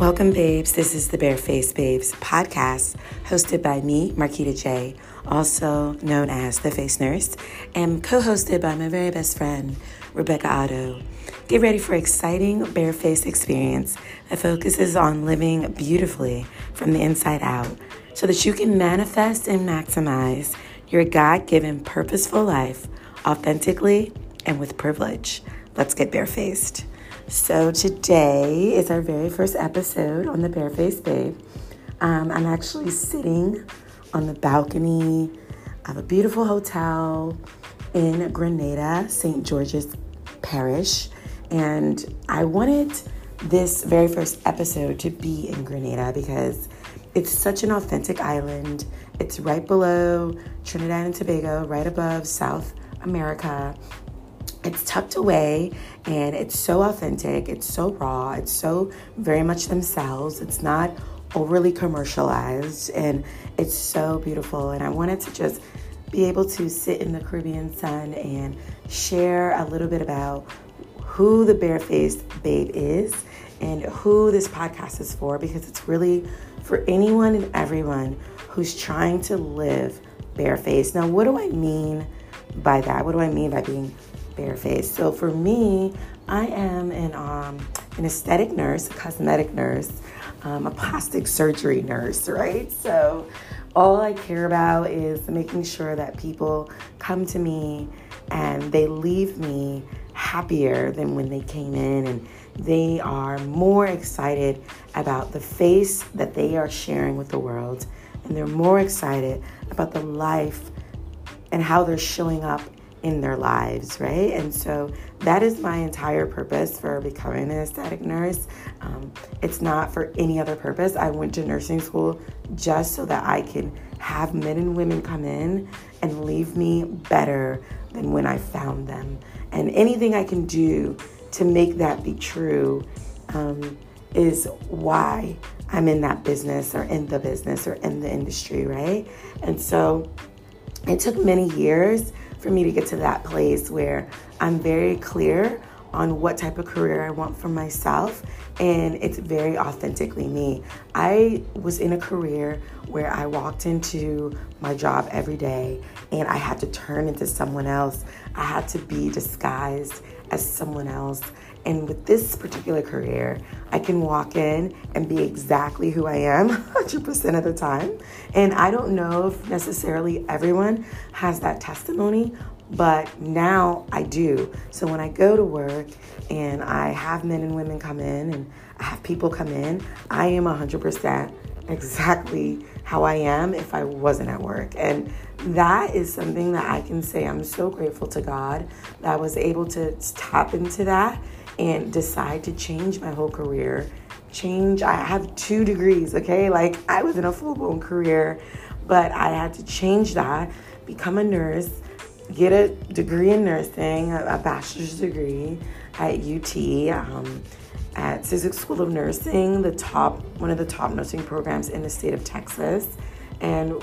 Welcome, babes. This is the Barefaced Babes podcast, hosted by me, Marquita J., also known as the Face Nurse, and co hosted by my very best friend, Rebecca Otto. Get ready for an exciting barefaced experience that focuses on living beautifully from the inside out so that you can manifest and maximize your God given purposeful life authentically and with privilege. Let's get barefaced. So, today is our very first episode on the Barefaced Babe. Um, I'm actually sitting on the balcony of a beautiful hotel in Grenada, St. George's Parish. And I wanted this very first episode to be in Grenada because it's such an authentic island. It's right below Trinidad and Tobago, right above South America. It's tucked away and it's so authentic, it's so raw, it's so very much themselves. It's not overly commercialized and it's so beautiful. And I wanted to just be able to sit in the Caribbean sun and share a little bit about who the barefaced babe is and who this podcast is for because it's really for anyone and everyone who's trying to live barefaced. Now, what do I mean by that? What do I mean by being barefaced? So, for me, I am an um, an aesthetic nurse, a cosmetic nurse, um, a plastic surgery nurse, right? So, all I care about is making sure that people come to me and they leave me happier than when they came in and they are more excited about the face that they are sharing with the world and they're more excited about the life and how they're showing up in their lives, right? And so that is my entire purpose for becoming an aesthetic nurse. Um, it's not for any other purpose. I went to nursing school just so that I can have men and women come in and leave me better than when I found them. And anything I can do to make that be true um, is why I'm in that business or in the business or in the industry, right? And so it took many years for me to get to that place where I'm very clear on what type of career I want for myself, and it's very authentically me. I was in a career where I walked into my job every day and I had to turn into someone else. I had to be disguised as someone else. And with this particular career, I can walk in and be exactly who I am 100% of the time. And I don't know if necessarily everyone has that testimony, but now I do. So when I go to work and I have men and women come in and I have people come in, I am 100% exactly how I am if I wasn't at work. And that is something that I can say I'm so grateful to God that I was able to tap into that and decide to change my whole career. Change, I have two degrees, okay? Like I was in a full blown career, but I had to change that, become a nurse, get a degree in nursing, a, bachelor's degree at UT. Um, at Cizik School of Nursing, the top one of the top nursing programs in the state of Texas. And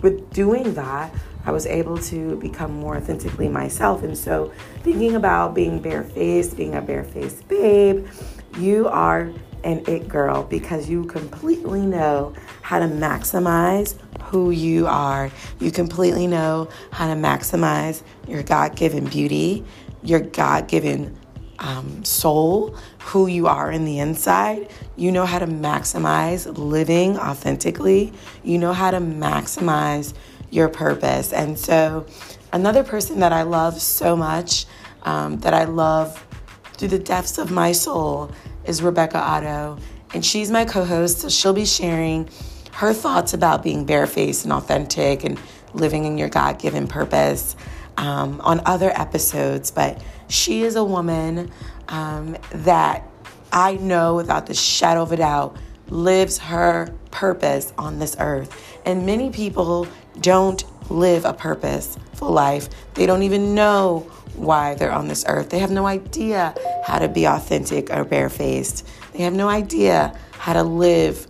with doing that, I was able to become more authentically myself. And so, thinking about being barefaced, being a barefaced babe, you are an it girl because you completely know how to maximize who you are. You completely know how to maximize your God given beauty, your God given um, soul, who you are in the inside. You know how to maximize living authentically. You know how to maximize your purpose. And so, another person that I love so much, um, that I love through the depths of my soul, is Rebecca Otto. And she's my co host, so she'll be sharing her thoughts about being barefaced and authentic and living in your God given purpose um, on other episodes. But she is a woman um, that I know without the shadow of a doubt lives her purpose on this earth. And many people don't live a purposeful life, they don't even know why they're on this earth. They have no idea how to be authentic or barefaced. They have no idea how to live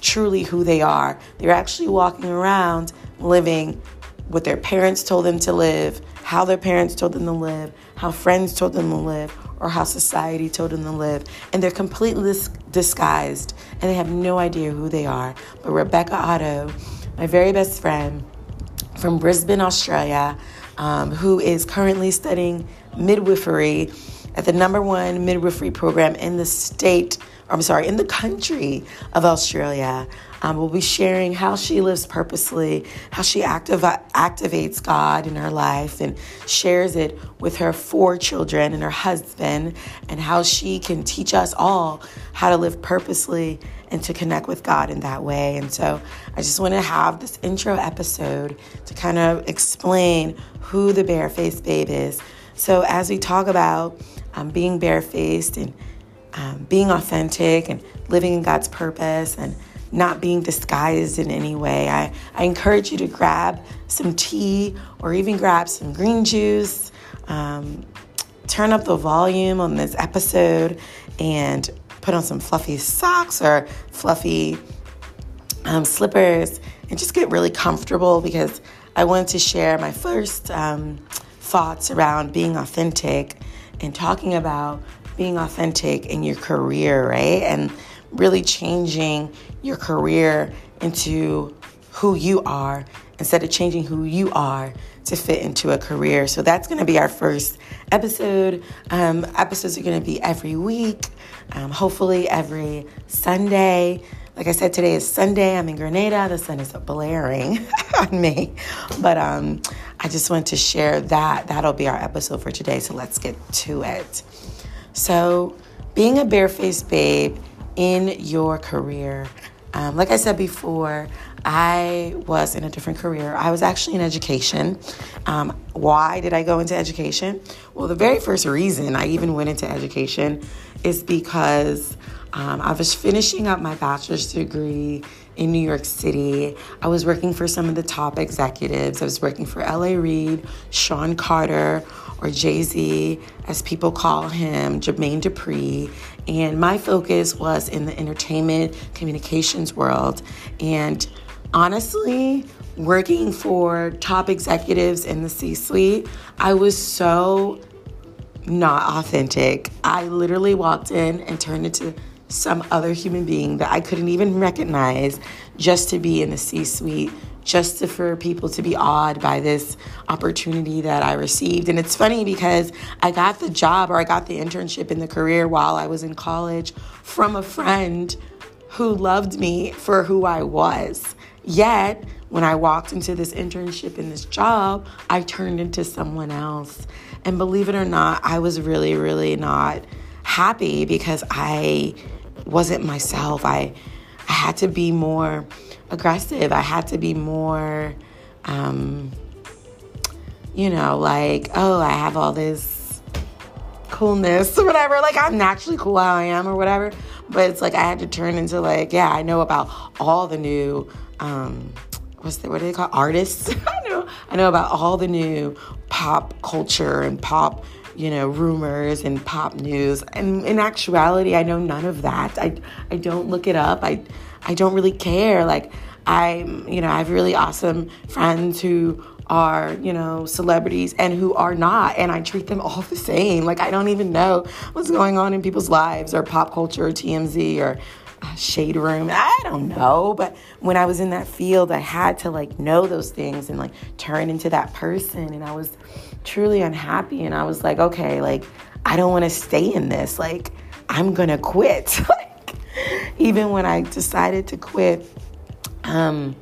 truly who they are. They're actually walking around living what their parents told them to live, how their parents told them to live, how friends told them to live, or how society told them to live. And they're completely disguised and they have no idea who they are. But Rebecca Otto, my very best friend from Brisbane, Australia, um, who is currently studying midwifery at the number one midwifery program in the state, I'm sorry, in the country of Australia. Um, we'll be sharing how she lives purposely, how she activ- activates God in her life and shares it with her four children and her husband, and how she can teach us all how to live purposely and to connect with God in that way. And so I just want to have this intro episode to kind of explain who the barefaced babe is. So as we talk about um, being barefaced and um, being authentic and living in God's purpose and not being disguised in any way. I, I encourage you to grab some tea or even grab some green juice. Um, turn up the volume on this episode and put on some fluffy socks or fluffy um, slippers and just get really comfortable because I wanted to share my first um, thoughts around being authentic and talking about being authentic in your career, right? And really changing your career into who you are instead of changing who you are to fit into a career. So that's going to be our first episode. Um, episodes are going to be every week, um, hopefully every Sunday. Like I said, today is Sunday. I'm in Grenada. The sun is blaring on me. But um, I just wanted to share that. That'll be our episode for today. So let's get to it. So, being a barefaced babe in your career. Um, like I said before, I was in a different career. I was actually in education. Um, why did I go into education? Well, the very first reason I even went into education is because um, I was finishing up my bachelor's degree in New York City. I was working for some of the top executives. I was working for L.A. Reid, Shawn Carter, or Jay Z, as people call him, Jermaine Dupri. And my focus was in the entertainment communications world. And honestly, working for top executives in the C suite, I was so not authentic. I literally walked in and turned into some other human being that I couldn't even recognize just to be in the C suite just to, for people to be awed by this opportunity that I received. And it's funny because I got the job or I got the internship in the career while I was in college from a friend who loved me for who I was. Yet, when I walked into this internship in this job, I turned into someone else. And believe it or not, I was really, really not happy because I wasn't myself. I I had to be more aggressive. I had to be more, um, you know, like, oh, I have all this coolness or whatever. Like, I'm naturally cool how I am or whatever. But it's like I had to turn into, like, yeah, I know about all the new, um, what's the, what do they call artists? I know, I know about all the new pop culture and pop you know, rumors and pop news. And in actuality, I know none of that. I, I don't look it up. I, I don't really care. Like, I'm, you know, I have really awesome friends who are, you know, celebrities and who are not. And I treat them all the same. Like, I don't even know what's going on in people's lives or pop culture or TMZ or uh, Shade Room. I don't know. But when I was in that field, I had to like know those things and like turn into that person. And I was truly unhappy. And I was like, okay, like, I don't want to stay in this. Like, I'm going to quit. even when I decided to quit, um,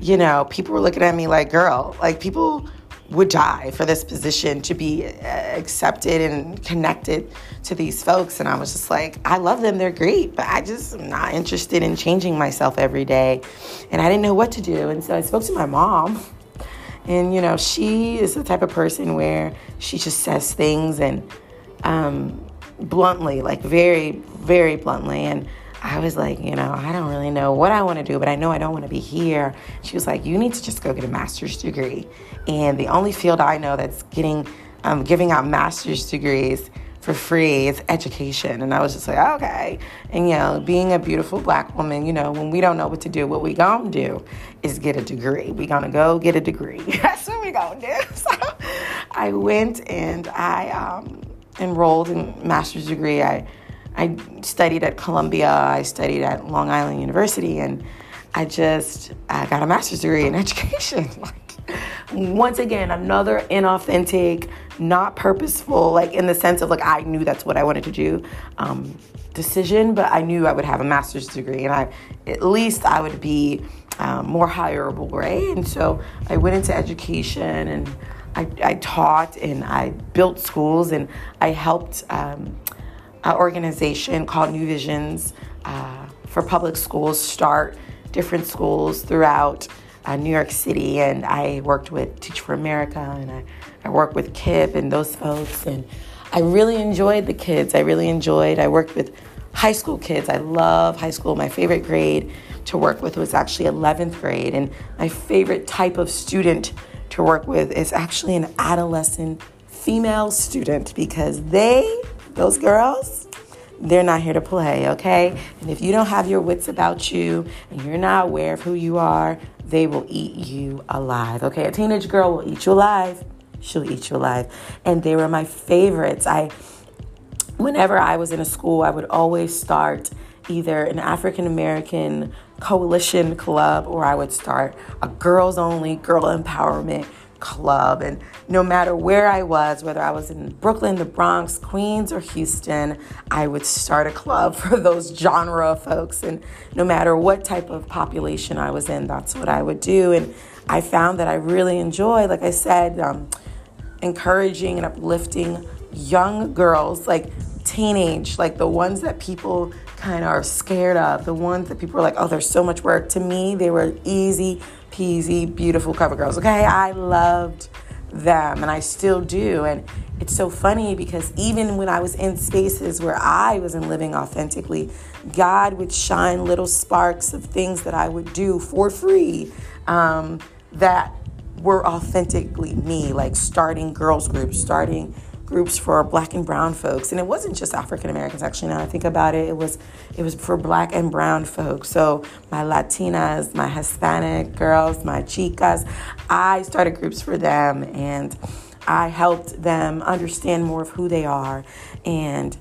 you know, people were looking at me like, girl, like people would die for this position to be uh, accepted and connected to these folks. And I was just like, I love them, they're great, but I just am not interested in changing myself every day. And I didn't know what to do. And so I spoke to my mom. And, you know, she is the type of person where she just says things and um, bluntly, like very, very bluntly. And I was like, you know, I don't really know what I want to do, but I know I don't want to be here. She was like, you need to just go get a master's degree. And the only field I know that's getting, um, giving out master's degrees for free. It's education. And I was just like, okay. And, you know, being a beautiful black woman, you know, when we don't know what to do, what we gonna do is get a degree. We gonna go get a degree. That's what we gonna do. So I went and I um, enrolled in master's degree. I, I studied at Columbia. I studied at Long Island University. And I just, I got a master's degree in education. like, once again, another inauthentic, not purposeful, like in the sense of like I knew that's what I wanted to do. Um, decision, but I knew I would have a master's degree, and I at least I would be um, more hireable, right? And so I went into education, and I, I taught, and I built schools, and I helped um, an organization called New Visions uh, for public schools start different schools throughout uh, New York City, and I worked with Teach for America, and I, I worked with KIPP and those folks, and I really enjoyed the kids. I really enjoyed. I worked with high school kids. I love high school. My favorite grade to work with was actually 11th grade, and my favorite type of student to work with is actually an adolescent female student because they, those girls, they're not here to play, okay? And if you don't have your wits about you and you're not aware of who you are, they will eat you alive. Okay, a teenage girl will eat you alive. She'll eat you alive. And they were my favorites. I whenever I was in a school, I would always start either an African American coalition club or I would start a girls only girl empowerment club. And no matter where I was, whether I was in Brooklyn, the Bronx, Queens, or Houston, I would start a club for those genre of folks. And no matter what type of population I was in, that's what I would do. And I found that I really enjoy, like I said, um, encouraging and uplifting young girls, like teenage, like the ones that people kind of are scared of, the ones that people are like, oh, there's so much work. To me, they were easy peasy, beautiful cover girls. Okay, I loved them and I still do. And it's so funny because even when I was in spaces where I wasn't living authentically, God would shine little sparks of things that I would do for free um, that were authentically me, like starting girls' groups, starting groups for black and brown folks. And it wasn't just african americans actually now i think about it it was it was for black and brown folks. So my latinas my hispanic girls my chicas i started groups for them and i helped them understand more of who they are. And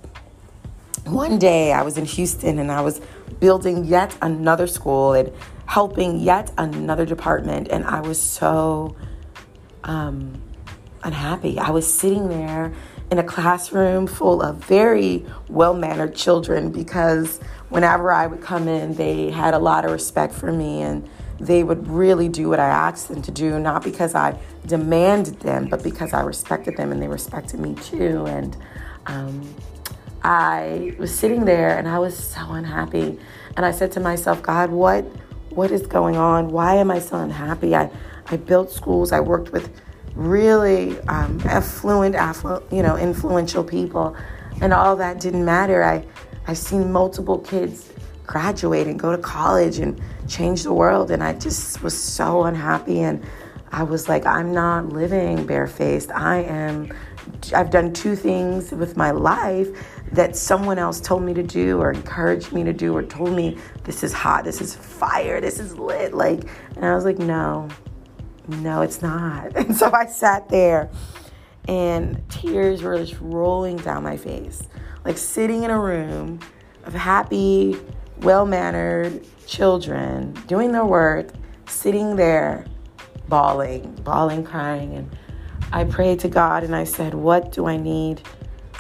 one day i was in houston and i was building yet another school and helping yet another department and i was so um, unhappy. I was sitting there in a classroom full of very well mannered children because whenever I would come in, they had a lot of respect for me and they would really do what I asked them to do, not because I demanded them, but because I respected them and they respected me too. And um, I was sitting there and I was so unhappy. And I said to myself, God, what what is going on? Why am I so unhappy? I, I built schools, I worked with really um, affluent, afflu- you know, influential people, and all that didn't matter. I I've seen multiple kids graduate and go to college and change the world, and I just was so unhappy. And I was like, I'm not living barefaced. I am. I've done two things with my life that someone else told me to do or encouraged me to do or told me this is hot, this is fire, this is lit. Like, and I was like, no, no, it's not. And so I sat there and tears were just rolling down my face. Like sitting in a room of happy, well mannered children doing their work, sitting there bawling, bawling, crying. And I prayed to God and I said, What do I need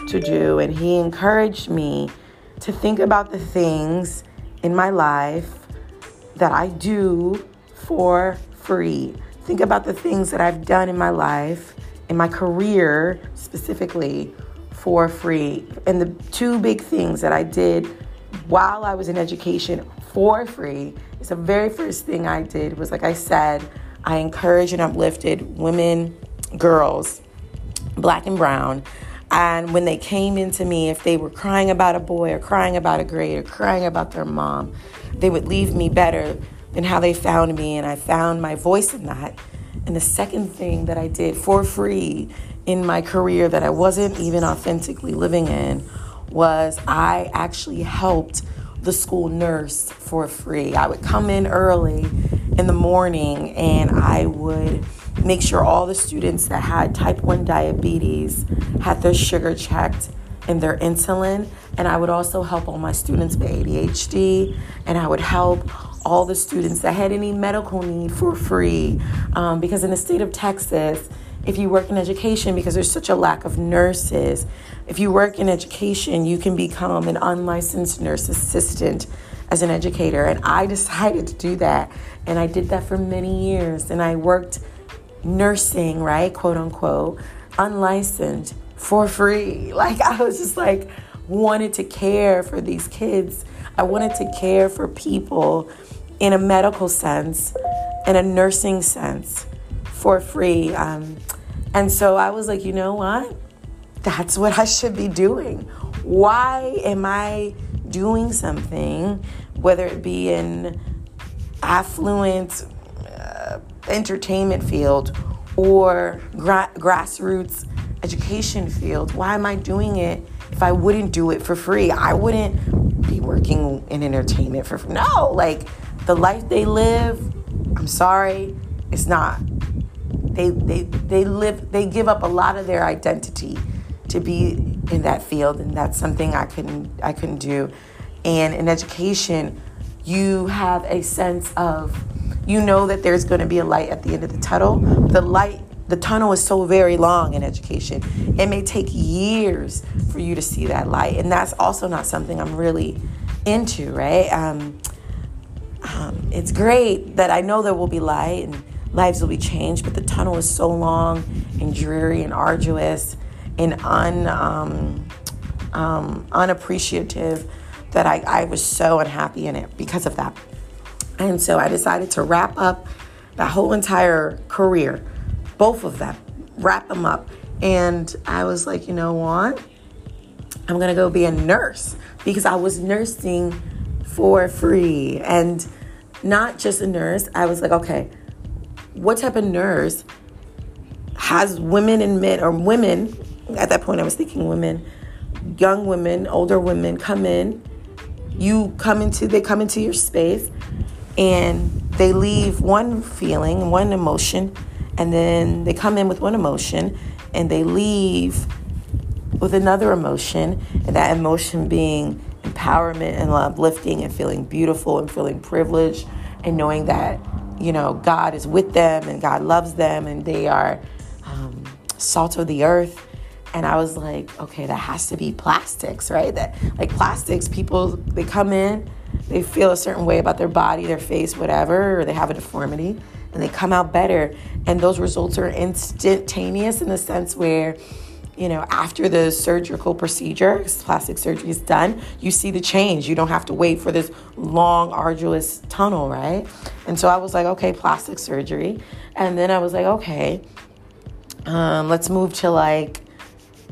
to do? And He encouraged me to think about the things in my life that I do for free think about the things that I've done in my life, in my career specifically, for free. And the two big things that I did while I was in education for free is the very first thing I did was, like I said, I encouraged and uplifted women, girls, black and brown. And when they came into me, if they were crying about a boy or crying about a grade or crying about their mom, they would leave me better and how they found me, and I found my voice in that. And the second thing that I did for free in my career that I wasn't even authentically living in was I actually helped the school nurse for free. I would come in early in the morning and I would make sure all the students that had type 1 diabetes had their sugar checked and their insulin. And I would also help all my students with ADHD, and I would help all the students that had any medical need for free. Um, because in the state of Texas, if you work in education, because there's such a lack of nurses, if you work in education, you can become an unlicensed nurse assistant as an educator. And I decided to do that. And I did that for many years. And I worked nursing, right? Quote unquote, unlicensed for free. Like, I was just like, wanted to care for these kids. I wanted to care for people in a medical sense, in a nursing sense, for free. Um, and so I was like, you know what? That's what I should be doing. Why am I doing something, whether it be in affluent uh, entertainment field or gra- grassroots education field? Why am I doing it if I wouldn't do it for free? I wouldn't be working in entertainment for free. No, like the life they live, I'm sorry, it's not they they they live they give up a lot of their identity to be in that field and that's something I couldn't I couldn't do. And in education, you have a sense of you know that there's going to be a light at the end of the tunnel. The light the tunnel is so very long in education. It may take years for you to see that light, and that's also not something I'm really into, right? Um, um, it's great that I know there will be light and lives will be changed, but the tunnel is so long and dreary and arduous and un, um, um, unappreciative that I, I was so unhappy in it because of that. And so I decided to wrap up that whole entire career, both of them, wrap them up. And I was like, you know what? I'm gonna go be a nurse because I was nursing for free and not just a nurse. I was like, okay, what type of nurse has women and men, or women, at that point I was thinking women, young women, older women come in, you come into, they come into your space and they leave one feeling, one emotion, and then they come in with one emotion and they leave with another emotion, and that emotion being empowerment and uplifting and feeling beautiful and feeling privileged and knowing that you know, God is with them and God loves them and they are um, salt of the earth. And I was like, okay, that has to be plastics, right? That like plastics, people they come in, they feel a certain way about their body, their face, whatever, or they have a deformity, and they come out better. And those results are instantaneous in the sense where you know, after the surgical procedure, plastic surgery is done, you see the change. You don't have to wait for this long, arduous tunnel, right? And so I was like, okay, plastic surgery. And then I was like, okay, um, let's move to like,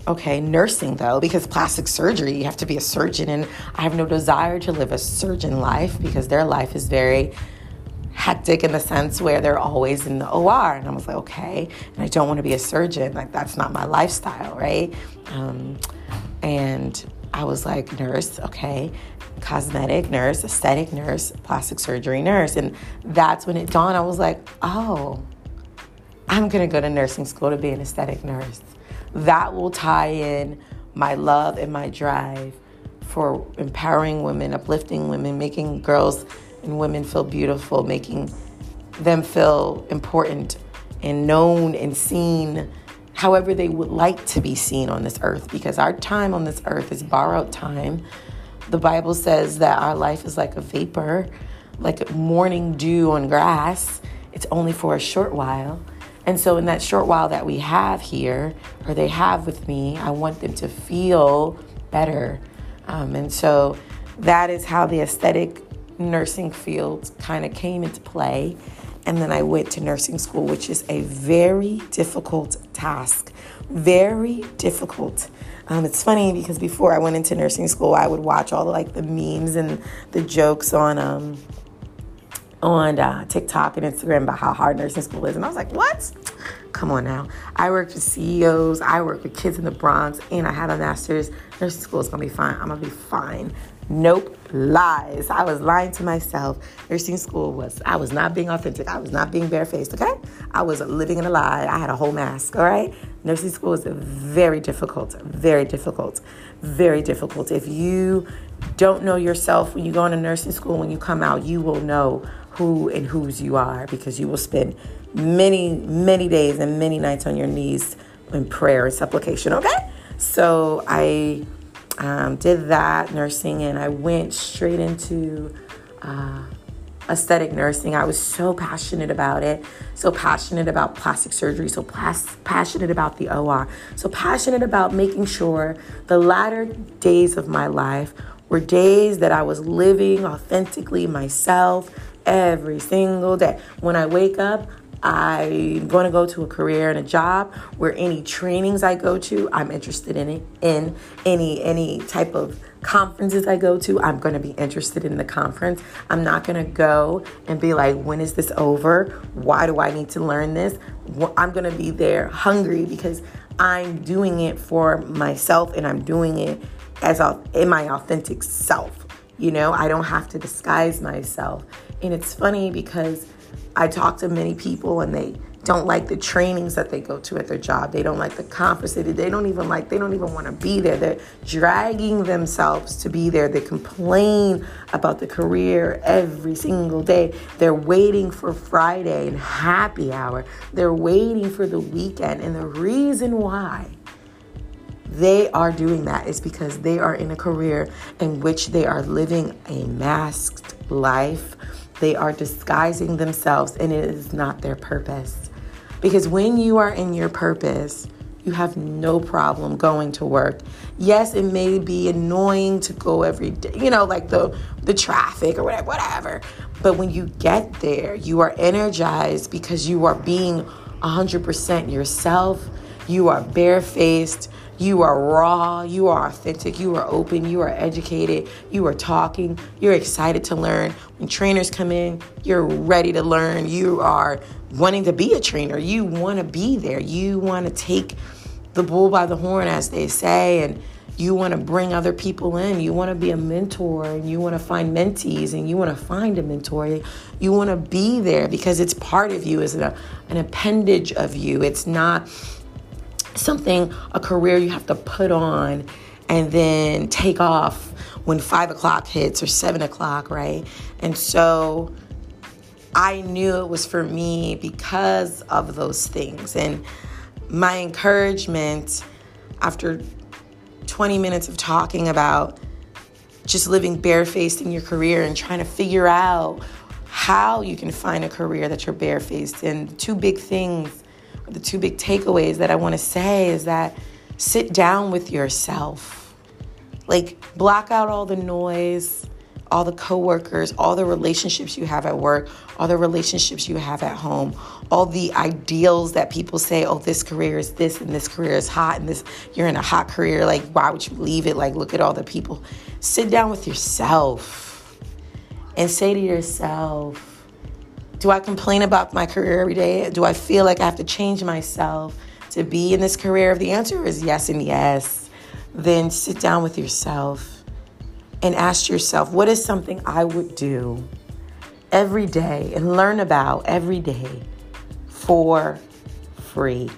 okay, nursing though, because plastic surgery, you have to be a surgeon. And I have no desire to live a surgeon life because their life is very hectic in the sense where they're always in the OR. And I was like, okay. And I don't want to be a surgeon. Like, that's not my lifestyle, right? Um, and I was like, nurse, okay. Cosmetic nurse, aesthetic nurse, plastic surgery nurse. And that's when it dawned. I was like, oh, I'm going to go to nursing school to be an aesthetic nurse. That will tie in my love and my drive for empowering women, uplifting women, making girls and women feel beautiful, making them feel important and known and seen however they would like to be seen on this earth because our time on this earth is borrowed time. The Bible says that our life is like a vapor, like morning dew on grass. It's only for a short while. And so, in that short while that we have here, or they have with me, I want them to feel better. Um, and so, that is how the aesthetic nursing field kind of came into play. And then I went to nursing school, which is a very difficult task. Very difficult. Um, it's funny because before I went into nursing school, I would watch all the, like the memes and the jokes on um, on uh, TikTok and Instagram about how hard nursing school is, and I was like, "What? Come on now. I worked with CEOs, I worked with kids in the Bronx, and I had a master's. Nursing school is gonna be fine. I'm gonna be fine. Nope, lies. I was lying to myself. Nursing school was, I was not being authentic. I was not being barefaced, okay? I was living in a lie. I had a whole mask, all right? Nursing school is very difficult, very difficult, very difficult. If you don't know yourself when you go into nursing school, when you come out, you will know who and whose you are because you will spend many, many days and many nights on your knees in prayer and supplication, okay? So I um, did that nursing and I went straight into uh, aesthetic nursing. I was so passionate about it, so passionate about plastic surgery, so plas- passionate about the OR, so passionate about making sure the latter days of my life were days that I was living authentically myself every single day. When I wake up, I'm going to go to a career and a job where any trainings I go to, I'm interested in it. In any any type of conferences I go to, I'm going to be interested in the conference. I'm not going to go and be like, when is this over? Why do I need to learn this? I'm going to be there hungry because I'm doing it for myself and I'm doing it as a, in my authentic self. You know, I don't have to disguise myself. And it's funny because I talk to many people and they don't like the trainings that they go to at their job. They don't like the conference. They don't even like, they don't even want to be there. They're dragging themselves to be there. They complain about the career every single day. They're waiting for Friday and happy hour. They're waiting for the weekend. And the reason why they are doing that is because they are in a career in which they are living a masked life they are disguising themselves and it is not their purpose. Because when you are in your purpose, you have no problem going to work. Yes, it may be annoying to go every day, you know, like the the traffic or whatever, whatever. But when you get there, you are energized because you are being 100% yourself. You are barefaced. You are raw, you are authentic, you are open, you are educated, you are talking, you're excited to learn. When trainers come in, you're ready to learn. You are wanting to be a trainer. You want to be there. You want to take the bull by the horn, as they say, and you want to bring other people in. You want to be a mentor and you want to find mentees and you want to find a mentor. You want to be there because it's part of you, it's an, an appendage of you. It's not something, a career you have to put on and then take off when five o'clock hits or seven o'clock, right? And so I knew it was for me because of those things. And my encouragement after 20 minutes of talking about just living barefaced in your career and trying to figure out how you can find a career that you're barefaced in. Two big things the two big takeaways that I want to say is that sit down with yourself. Like, block out all the noise, all the coworkers, all the relationships you have at work, all the relationships you have at home, all the ideals that people say, oh, this career is this and this career is hot and this you're in a hot career. Like, why would you leave it? Like, look at all the people. Sit down with yourself and say to yourself, do I complain about my career every day? Do I feel like I have to change myself to be in this career? If the answer is yes and yes, then sit down with yourself and ask yourself, what is something I would do every day and learn about every day for free?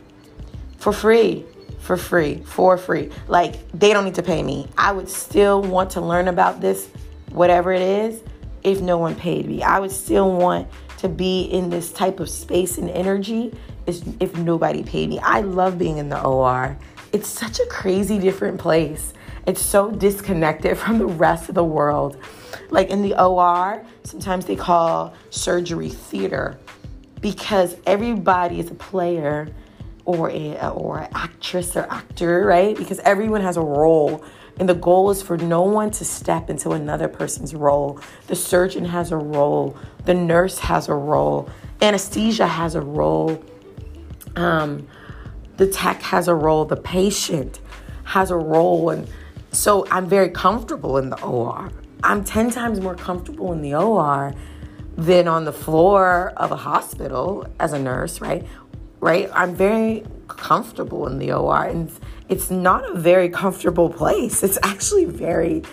For free for free, for free. Like they don't need to pay me. I would still want to learn about this, whatever it is, if no one paid me. I would still want to be in this type of space and energy is if nobody paid me. I love being in the OR. It's such a crazy different place. It's so disconnected from the rest of the world. Like in the OR, sometimes they call surgery theater because everybody is a player or a or an actress or actor, right? Because everyone has a role and the goal is for no one to step into another person's role. The surgeon has a role, the nurse has a role, anesthesia has a role, um, the tech has a role, the patient has a role. And so I'm very comfortable in the OR. I'm 10 times more comfortable in the OR than on the floor of a hospital as a nurse, right? right? I'm very comfortable in the OR, and it's not a very comfortable place. It's actually very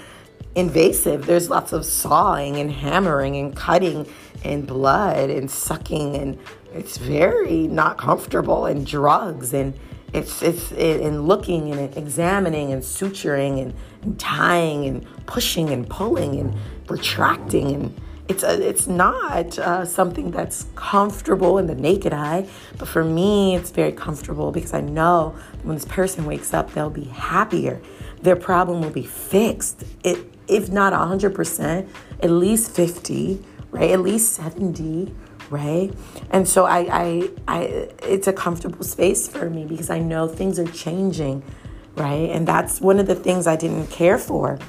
invasive. There's lots of sawing and hammering and cutting and blood and sucking and it's very not comfortable and drugs and it's it's in looking and examining and suturing and, and, tying and pushing and pulling and retracting and it's a, it's not uh, something that's comfortable in the naked eye but for me it's very comfortable because i know when this person wakes up they'll be happier their problem will be fixed it, if not 100% at least 50 right at least 70 right? And so I, I, I, it's a comfortable space for me because I know things are changing, right? And that's one of the things I didn't care for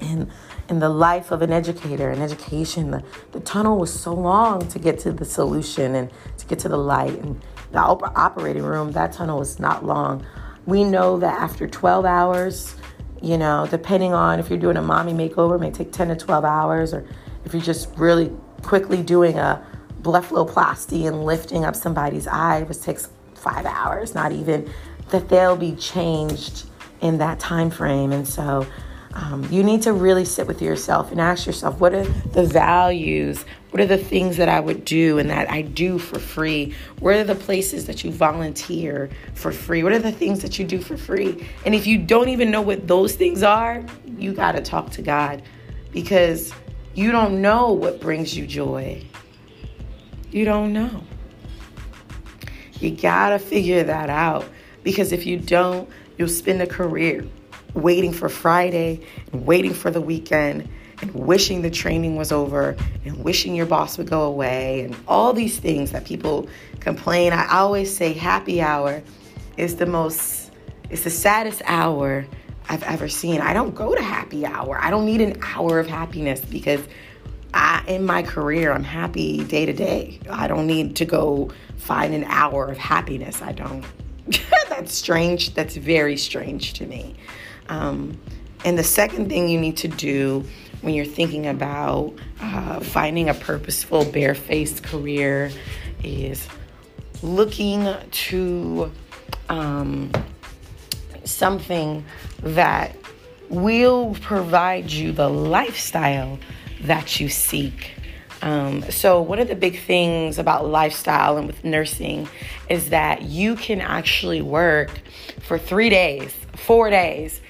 in in the life of an educator, an education. The, the tunnel was so long to get to the solution and to get to the light. And the op- operating room, that tunnel was not long. We know that after 12 hours, you know, depending on if you're doing a mommy makeover, it may take 10 to 12 hours, or if you're just really quickly doing a blepharoplasty and lifting up somebody's eye, which takes five hours, not even, that they'll be changed in that time frame. And so um, you need to really sit with yourself and ask yourself what are the values? What are the things that I would do and that I do for free? Where are the places that you volunteer for free? What are the things that you do for free? And if you don't even know what those things are, you got to talk to God because you don't know what brings you joy. You don't know. You gotta figure that out because if you don't, you'll spend a career waiting for Friday and waiting for the weekend and wishing the training was over and wishing your boss would go away and all these things that people complain. I always say happy hour is the most, it's the saddest hour I've ever seen. I don't go to happy hour. I don't need an hour of happiness because I, in my career, I'm happy day to day. I don't need to go find an hour of happiness. I don't. That's strange. That's very strange to me. Um, and the second thing you need to do when you're thinking about uh, finding a purposeful, barefaced career is looking to um, something that will provide you the lifestyle that you seek. Um, so, one of the big things about lifestyle and with nursing is that you can actually work for three days, four days,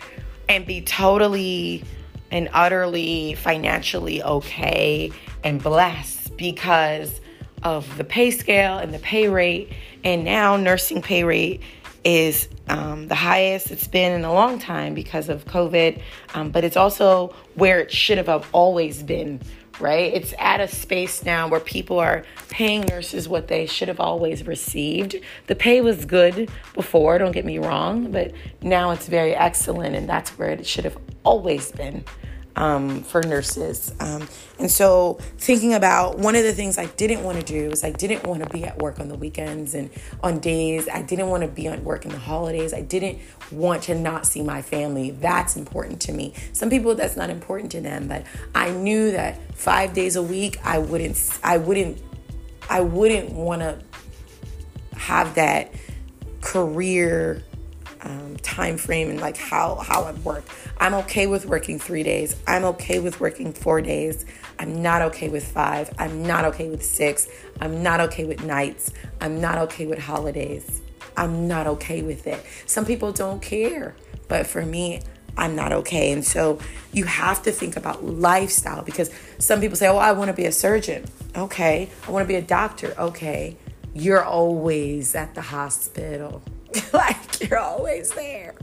and be totally and utterly financially okay and blessed because of the pay scale and the pay rate. And now, nursing pay rate is um, the highest it's been in a long time because of COVID, um, but it's also where it should have always been, right? It's at a space now where people are paying nurses what they should have always received. The pay was good before, don't get me wrong, but now it's very excellent, and that's where it should have always been um, for nurses. Um, and so, thinking about one of the things I didn't want to do is I didn't want to be at work on the weekends and on days. I didn't want to be at work in the holidays. I didn't want to not see my family. That's important to me. Some people that's not important to them, but I knew that five days a week I wouldn't. I wouldn't. I wouldn't want to have that career um, time frame and like how how I work. I'm okay with working three days. I'm okay with working four days. I'm not okay with five. I'm not okay with six. I'm not okay with nights. I'm not okay with holidays. I'm not okay with it. Some people don't care, but for me, I'm not okay. And so you have to think about lifestyle because some people say, Oh, I want to be a surgeon. Okay. I want to be a doctor. Okay. You're always at the hospital. like you're always there.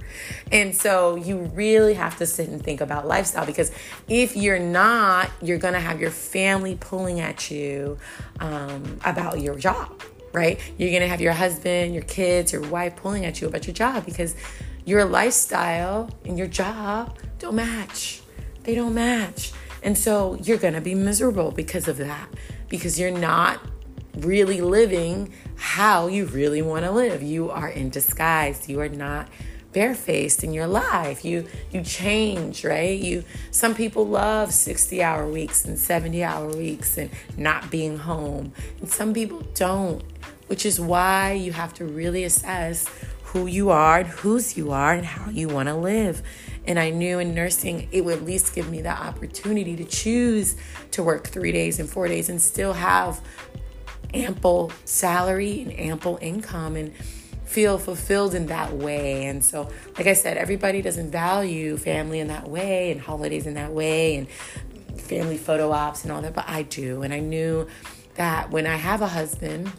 And so you really have to sit and think about lifestyle because if you're not, you're to have your family pulling at you um, about your job, right? You're to have your husband, your kids, your wife pulling at you about your job because your lifestyle and your job don't match. They don't match. And so you're to be miserable because of that because you're not really living how you really want to live. You are in disguise. You are not barefaced in your life. You you change, right? You some people love 60 hour weeks and 70 hour weeks and not being home. And some people don't. which is why you have to really assess who you are and whose you are and how you want to live. And I knew in nursing, it would at least give me the opportunity to choose to work three days and four days and still have ample salary and ample income and feel fulfilled in that way. And so, like I said, everybody doesn't value family in that way and holidays in that way and family photo ops and all that, but I do. And I knew that when I have a husband,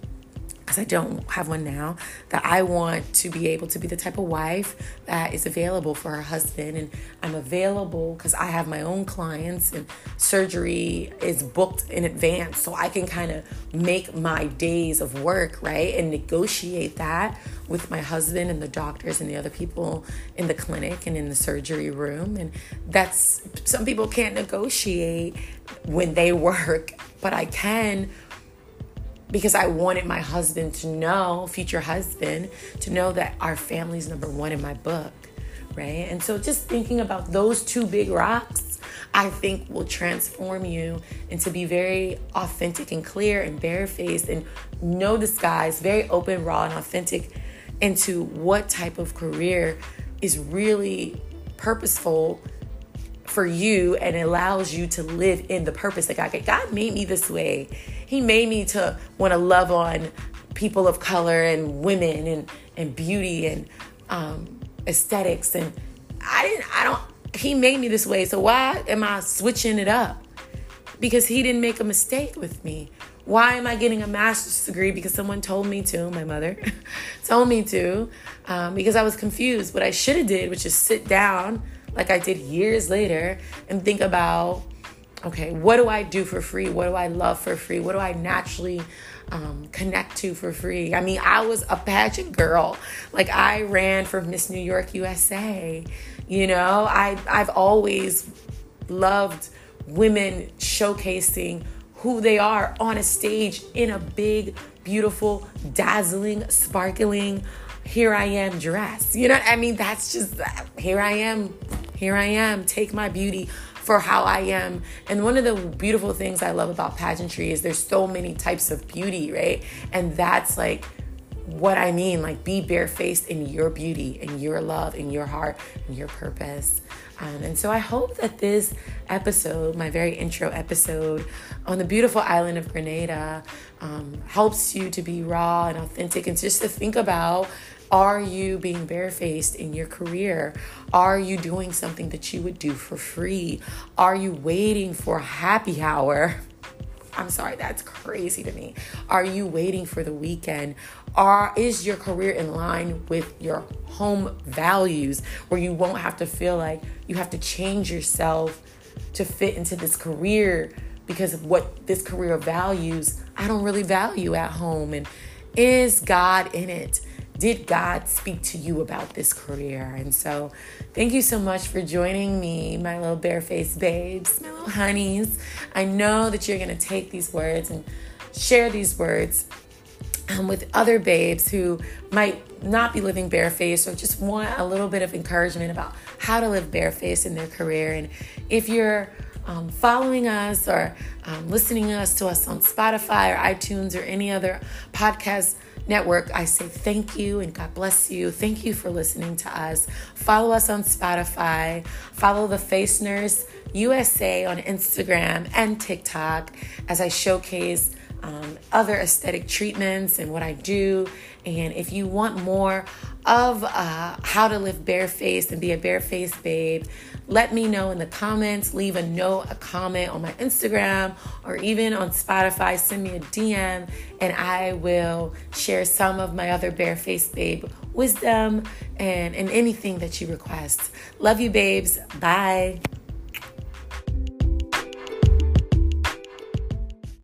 because I don't have one now, that I want to be able to be the type of wife that is available for her husband. And I'm available because I have my own clients and surgery is booked in advance. So I can kind of make my days of work, right? And negotiate that with my husband and the doctors and the other people in the clinic and in the surgery room. And that's some people can't negotiate when they work, but I can because I wanted my husband to know, future husband, to know that our family's number one in my book, right? And so just thinking about those two big rocks, I think will transform you and to be very authentic and clear and barefaced and no disguise, very open, raw, and authentic into what type of career is really purposeful for you and allows you to live in the purpose that God gave. God made me this way. He made me to want to love on people of color and women and, and beauty and um, aesthetics. And I didn't, I don't, he made me this way. So why am I switching it up? Because he didn't make a mistake with me. Why am I getting a master's degree? Because someone told me to, my mother told me to, um, because I was confused. What I should have did, which is sit down like I did years later and think about okay, what do I do for free? What do I love for free? What do I naturally um, connect to for free? I mean, I was a pageant girl. Like I ran for Miss New York USA. You know, I I've always loved women showcasing who they are on a stage in a big, beautiful, dazzling, sparkling here I am dress. You know, I mean, that's just here I am. Here I am. Take my beauty for how I am. And one of the beautiful things I love about pageantry is there's so many types of beauty, right? And that's like what I mean. Like be barefaced in your beauty, in your love, in your heart, in your purpose. Um, and so I hope that this episode, my very intro episode on the beautiful island of Grenada, um, helps you to be raw and authentic and just to think about are you being barefaced in your career? Are you doing something that you would do for free? Are you waiting for happy hour? I'm sorry, that's crazy to me. Are you waiting for the weekend? Are is your career in line with your home values where you won't have to feel like you have to change yourself to fit into this career because of what this career values I don't really value at home and is God in it? Did God speak to you about this career? And so, thank you so much for joining me, my little barefaced babes, my little honeys. I know that you're going to take these words and share these words um, with other babes who might not be living barefaced or just want a little bit of encouragement about how to live barefaced in their career. And if you're um, following us or um, listening us to us on Spotify or iTunes or any other podcast network, I say thank you and God bless you. Thank you for listening to us. Follow us on Spotify. Follow the Face Nurse USA on Instagram and TikTok as I showcase um, other aesthetic treatments and what I do. And if you want more of uh, how to live barefaced and be a barefaced babe, let me know in the comments. Leave a note, a comment on my Instagram, or even on Spotify. Send me a DM, and I will share some of my other barefaced babe wisdom and, and anything that you request. Love you, babes. Bye.